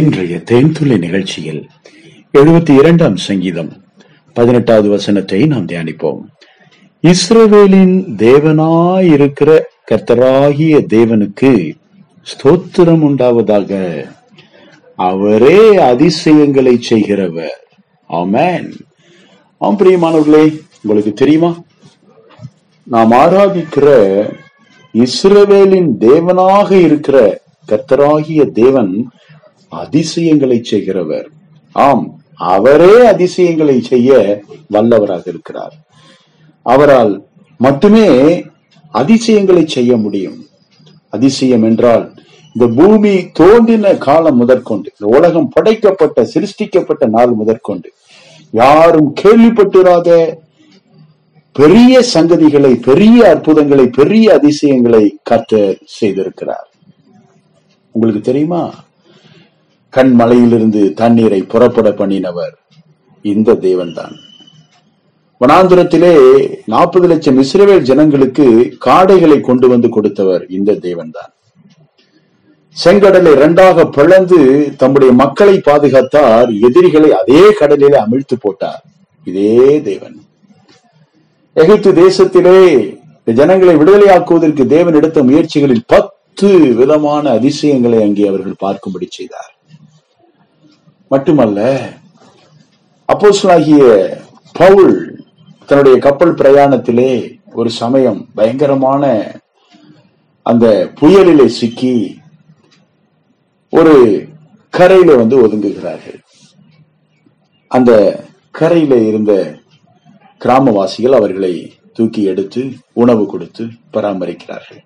இன்றைய தேன்துளை நிகழ்ச்சியில் எழுபத்தி இரண்டாம் சங்கீதம் பதினெட்டாவது வசனத்தை நாம் தியானிப்போம். இஸ்ரவேலின் தேவனாயிருக்கிற கர்த்தராகிய தேவனுக்கு ஸ்தோத்திரம் உண்டாவதாக. அவரே அதிசயங்களை செய்கிறவர். ஆமேன். ஆம் பிரியமானவர்களே உங்களுக்கு தெரியுமா? நாம் ஆராதிக்கிற இஸ்ரவேலின் தேவனாக இருக்கிற கர்த்தராகிய தேவன் அதிசயங்களை செய்கிறவர். ஆம் அவரே அதிசயங்களை செய்ய வல்லவராக இருக்கிறார். அவரால் மட்டுமே அதிசயங்களை செய்ய முடியும். அதிசயம் என்றால் இந்த பூமி தோன்றின காலம் முதற்கொண்டு இந்த உலகம் படைக்கப்பட்ட சிருஷ்டிக்கப்பட்ட நாள் முதற்கொண்டு யாரும் கேள்விப்பட்டிராத பெரிய சங்கதிகளை பெரிய அற்புதங்களை பெரிய அதிசயங்களை கர்த்தர் செய்திருக்கிறார். உங்களுக்கு தெரியுமா? கண்மலையிலிருந்து தண்ணீரை புறப்பட பண்ணினவர் இந்த தேவன்தான். வனாந்திரத்திலே நாற்பது லட்சம் இஸ்ரவேல் ஜனங்களுக்கு காடைகளை கொண்டு வந்து கொடுத்தவர் இந்த தேவன்தான். செங்கடலை இரண்டாக பிளந்து தம்முடைய மக்களை பாதுகாத்தார் எதிரிகளை அதே கடலிலே அமிழ்த்து போட்டார். இதே தேவன். எகிப்து தேசத்திலே ஜனங்களை விடுதலையாக்குவதற்கு தேவன் எடுத்த முயற்சிகளில் பத்து விதமான அதிசயங்களை அங்கே அவர்கள் பார்க்கும்படி செய்தார். மட்டுமல்ல அப்போஸ்தலனாகிய பவுல் தன்னுடைய கப்பல் பிரயாணத்திலே ஒரு சமயம் பயங்கரமான அந்த புயலிலே சிக்கி ஒரு கரையில வந்து ஒதுங்குகிறார்கள். அந்த கரையில இருந்த கிராமவாசிகள் அவர்களை தூக்கி எடுத்து உணவு கொடுத்து பராமரிக்கிறார்கள்.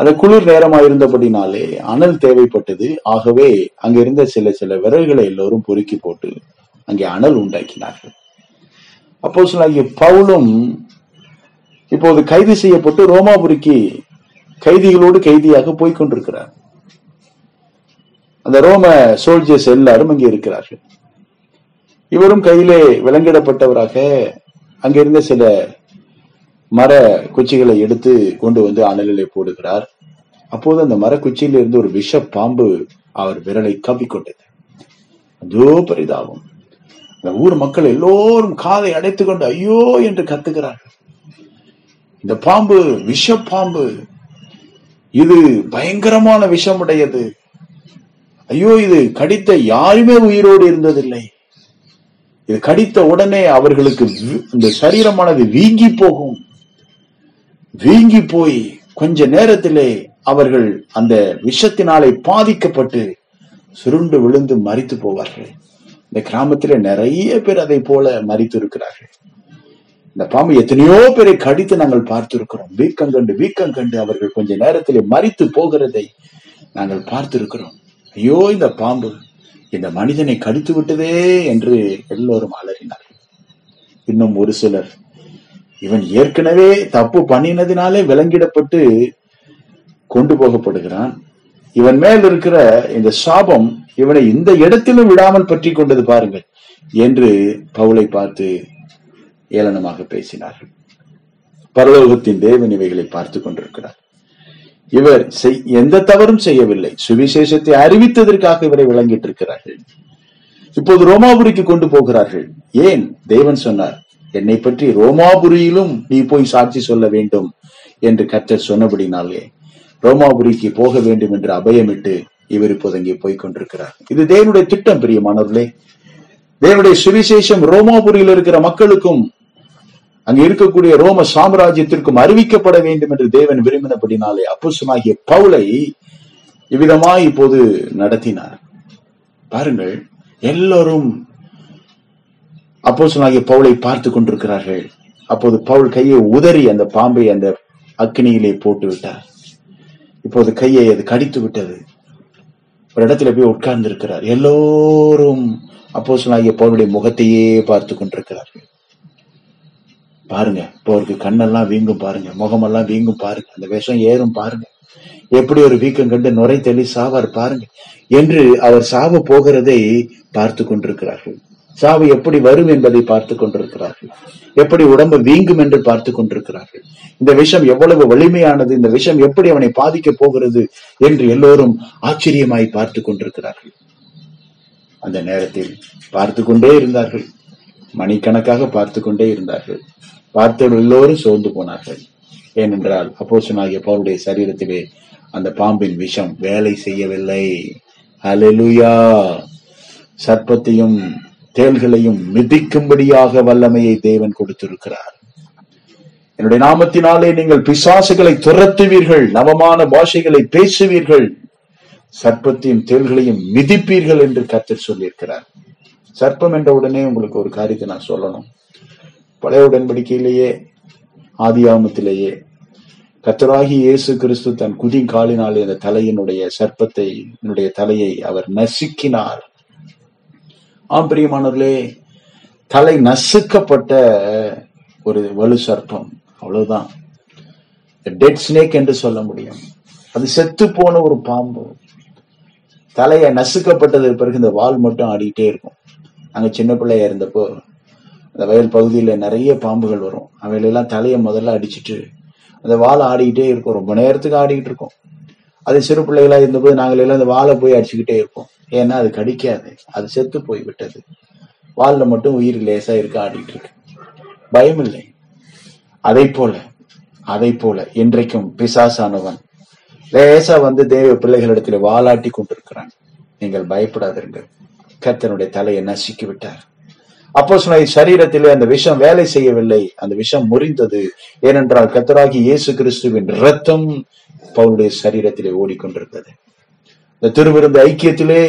அந்த குளிர் நேரமா இருந்தபடினாலே அனல் தேவைப்பட்டது. ஆகவே அங்க இருந்த சில சில விறகுகளை எல்லோரும் பொறுக்கி போட்டு அங்கே அனல் உண்டாக்கினார்கள். அப்போ சொல்லாகிய பவுலும் இப்போது கைது செய்யப்பட்டு ரோமாபுரிக்கு கைதிகளோடு கைதியாக போய்கொண்டிருக்கிறார் அந்த ரோம சோல்ஜர்ஸ் எல்லாரும் அங்கே இருக்கிறார்கள். இவரும் கையிலே விலங்கிடப்பட்டவராக அங்கிருந்த சில மர குச்சிகளை எடுத்து கொண்டு வந்து அனலிலே போடுகிறார். அப்போது அந்த மரக்குச்சியிலிருந்து ஒரு விஷ பாம்பு அவர் விரலை கவ்விக்கொண்டது அதோ பரிதாபம். அந்த ஊர் மக்கள் எல்லோரும் காதை அடைத்துக் கொண்டு ஐயோ என்று கத்துகிறார்கள். இந்த பாம்பு விஷ பாம்பு இது பயங்கரமான விஷமுடையது. ஐயோ இது கடித்த யாருமே உயிரோடு இருந்ததில்லை. இது கடித்த உடனே அவர்களுக்கு இந்த சரீரமானது வீங்கி போகும். வீங்கி போய் கொஞ்ச நேரத்திலே அவர்கள் அந்த விஷத்தினாலே பாதிக்கப்பட்டு சுருண்டு விழுந்து மறித்து போவார்கள். இந்த கிராமத்திலே நிறைய பேர் அதை போல மறித்து இருக்கிறார்கள் இந்த பாம்பு எத்தனையோ பேரை கடித்து நாங்கள் பார்த்திருக்கிறோம். வீக்கம் கண்டு வீக்கம் கண்டு அவர்கள் கொஞ்ச நேரத்திலே மறித்து போகிறதை நாங்கள் பார்த்திருக்கிறோம். ஐயோ இந்த பாம்பு இந்த மனிதனை கடித்து விட்டதே என்று எல்லோரும் அலறினார்கள். இன்னும் ஒரு சிலர் இவன் ஏற்கனவே தப்பு பண்ணினதினாலே விலங்கிடப்பட்டு கொண்டு போகப்படுகிறான். இவன் மேல் இருக்கிற இந்த சாபம் இவனை இந்த இடத்திலும் விடாமல் பற்றி கொண்டது பாருங்கள் என்று பவுலை பார்த்து ஏளனமாக பேசினார்கள். பரலோகத்தின் தேவன் இவைகளை பார்த்து கொண்டிருக்கிறார். இவர் செய்- எந்த தவறும் செய்யவில்லை. சுவிசேஷத்தை அறிவித்ததற்காக இவரை விளங்கிட்டு இருக்கிறார்கள் இப்போது ரோமாபுரிக்கு கொண்டு போகிறார்கள். ஏன்? தேவன் சொன்னார் என்னை பற்றி ரோமாபுரியிலும் நீ போய் சாட்சி சொல்ல வேண்டும் என்று கர்த்தர் சொன்னபடினாலே ரோமாபுரிக்கு போக வேண்டும் என்று அபயமிட்டு இவர் இப்போது அங்கே போய் கொண்டிருக்கிறார். இது தேவனுடைய திட்டம் பிரியமானவர்களே. தேவனுடைய சுவிசேஷம் ரோமாபுரியில் இருக்கிற மக்களுக்கும் அங்கு இருக்கக்கூடிய ரோம சாம்ராஜ்யத்திற்கும் அறிவிக்கப்பட வேண்டும் என்று தேவன் விரும்பினபடினாலே அப்புசமாகிய பவுலை இவ்விதமாய் இப்போது நடத்தினார். பாருங்கள் எல்லோரும் அப்போஸ்தலனாகிய பவுலை பார்த்து கொண்டிருக்கிறார்கள். அப்போது பவுல் கையை உதறி அந்த பாம்பை அந்த அக்னியிலே போட்டு விட்டார். இப்போது கையை அது கடித்து விட்டது. ஒரு இடத்துல போய் உட்கார்ந்து இருக்கிறார் எல்லோரும் அப்போஸ்தலனாகிய பவுலுடைய முகத்தையே பார்த்து கொண்டிருக்கிறார்கள். பாருங்க இப்போ அவருக்கு கண்ணெல்லாம் வீங்கும் பாருங்க முகமெல்லாம் வீங்கும் பாருங்க அந்த விஷம் ஏறும் பாருங்க. எப்படி ஒரு வீக்கம் கண்டு நுரை தெளி சாவார் பாருங்க. என்று அவர் சாவ போகிறதை பார்த்து கொண்டிருக்கிறார்கள். சாவு எப்படி வரும் என்பதை பார்த்து கொண்டிருக்கிறார்கள். எப்படி உடம்பு வீங்கும் என்று பார்த்து கொண்டிருக்கிறார்கள். இந்த விஷம் எவ்வளவு வலிமையானது இந்த விஷம் எப்படி அவனை பாதிக்க போகிறது என்று எல்லோரும் ஆச்சரியமாய் பார்த்து கொண்டிருக்கிறார்கள். அந்த நேரத்தில் பார்த்து கொண்டே இருந்தார்கள். மணிக்கணக்காக பார்த்து கொண்டே இருந்தார்கள். பார்த்தவர்கள் எல்லோரும் சோர்ந்து போனார்கள். ஏனென்றால் அப்போசனாகிய பவுலுடைய சரீரத்திலே அந்த பாம்பின் விஷம் வேலை செய்யவில்லை. அலெலுயா சர்ப்பத்தையும் தேள்களையும் மிதிக்கும்படியாக வல்லமையை தேவன் கொடுத்திருக்கிறார். என்னுடைய நாமத்தினாலே நீங்கள் பிசாசுகளை துரத்துவீர்கள் நவமான பாஷைகளை பேசுவீர்கள் சர்ப்பத்தையும் தேள்களையும் மிதிப்பீர்கள் என்று கத்தர் சொல்லியிருக்கிறார். சர்ப்பம் என்ற உடனே உங்களுக்கு ஒரு காரியத்தை நான் சொல்லணும். பழைய உடன்படிக்கையிலேயே ஆதியாமத்திலேயே கத்தராகி இயேசு கிறிஸ்து தன் குதிங்காலினாலே அந்த தலையினுடைய சர்ப்பத்தை என்னுடைய தலையை அவர் நசுக்கினார். ஆம்பிரியமானவர்களே தலை நசுக்கப்பட்ட ஒரு வலு சர்ப்பம். அவ்வளவுதான். டெட் ஸ்னேக் என்று சொல்ல முடியும். அது செத்து போன ஒரு பாம்பு. தலையை நசுக்கப்பட்டது பிறகு இந்த வால் மட்டும் ஆடிக்கிட்டே இருக்கும். அங்க சின்ன பிள்ளையா இருந்தப்போ அந்த வயல் பகுதியில நிறைய பாம்புகள் வரும். அவையிலெல்லாம் தலையை முதல்ல அடிச்சிட்டு அந்த வாழை ஆடிக்கிட்டே இருக்கும். ரொம்ப நேரத்துக்கு ஆடிக்கிட்டு இருக்கும். அது சிறு பிள்ளைகளா இருந்தபோது நாங்கள் எல்லாம் அந்த வாழை போய் அடிச்சுக்கிட்டே இருப்போம். ஏன்னா அது கடிக்காது. அது செத்து போய் விட்டது வாழ்ல மட்டும் உயிர் லேசா இருக்க ஆடிட்டு இருக்கு. பயம் இல்லை அதை போல அதை போல இன்றைக்கும் பிசாசானவன் லேசா வந்து தேவ பிள்ளைகளிடத்தில் வாலாட்டி கொண்டிருக்கிறான். நீங்கள் பயப்படாதீர்கள் கர்த்தனுடைய தலையை நசுக்கி விட்டார் அப்போ சரீரத்திலே அந்த விஷம் வேலை செய்யவில்லை. அந்த விஷம் முறிந்தது. ஏனென்றால் கர்த்தராகி இயேசு கிறிஸ்துவின் ரத்தம் பவுலுடைய சரீரத்திலே ஓடிக்கொண்டிருந்தது. இந்த திருவிருந்த ஐக்கியத்திலே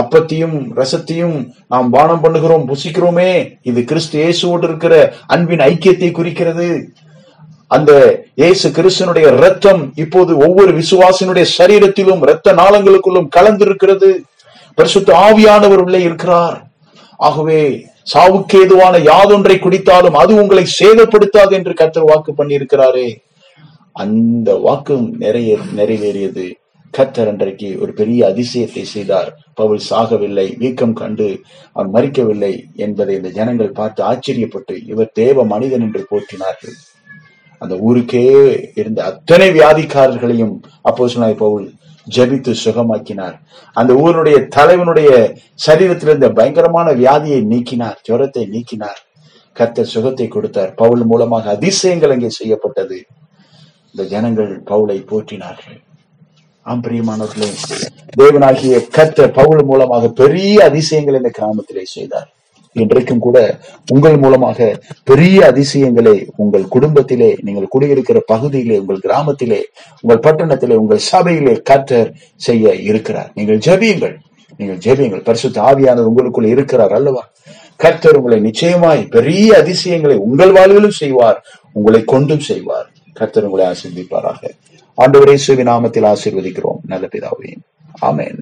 அப்பத்தையும் ரசத்தையும் நாம் பானம் பண்ணுகிறோம் புசிக்கிறோமே. இது கிறிஸ்து இயேசுவோடு இருக்கிற அன்பின் ஐக்கியத்தை குறிக்கிறது. அந்த இயேசு கிறிஸ்தனுடைய ரத்தம் இப்போது ஒவ்வொரு விசுவாசினுடைய சரீரத்திலும் இரத்த நாளங்களுக்குள்ளும் கலந்திருக்கிறது. பரிசுத்த ஆவியானவர் உள்ளே இருக்கிறார். ஆகவே சாவுக்கு ஏதுவான யாதொன்றை குடித்தாலும் அது உங்களை சேதப்படுத்தாது என்று கத்தர் வாக்கு பண்ணியிருக்கிறாரே. அந்த வாக்கும் நிறைய நிறைவேறியது. கத்தர் அன்றைக்கு ஒரு பெரிய அதிசயத்தை செய்தார். பவுல் சாகவில்லை வீக்கம் கண்டு அவன் மறிக்கவில்லை என்பதை இந்த ஜனங்கள் பார்த்து ஆச்சரியப்பட்டு இவர் தேவ மனிதன் என்று போற்றினார்கள். அந்த ஊருக்கே இருந்த அத்தனை வியாதிக்காரர்களையும் அப்போ பவுல் ஜெபித்து சுகமாக்கினார். அந்த ஊருடைய தலைவனுடைய சரீரத்தில் இருந்த பயங்கரமான வியாதியை நீக்கினார் ஜுரத்தை நீக்கினார். கத்த சுகத்தை கொடுத்தார். பவுல் மூலமாக அதிசயங்கள் அங்கே செய்யப்பட்டது. இந்த ஜனங்கள் பவுலை போற்றினார்கள். ஆம் பிரியமானவர்களே தேவனாகிய கர்த்தர் பவுல் மூலமாக பெரிய அதிசயங்களை இந்த கிராமத்திலே செய்தார். இன்றைக்கும் கூட உங்கள் மூலமாக பெரிய அதிசயங்களை உங்கள் குடும்பத்திலே நீங்கள் குடியிருக்கிற பகுதியிலே உங்கள் கிராமத்திலே உங்கள் பட்டணத்திலே உங்கள் சபையிலே கர்த்தர் செய்ய இருக்கிறார். நீங்கள் ஜெபியுங்கள். நீங்கள் ஜெபியுங்கள். பரிசுத்த ஆவியானது உங்களுக்குள் இருக்கிறார் அல்லவா? கர்த்தர் உங்களை நிச்சயமாய் பெரிய அதிசயங்களை உங்கள் வாழ்விலும் செய்வார் உங்களை கொண்டும் செய்வார். கர்த்தர் உங்களை ஆசிர்விப்பாராக ஆண்டவரே சுவி நாமத்தில் ஆசீர்வதிக்கிறோம். நல்ல பிதாவே. ஆமேன்.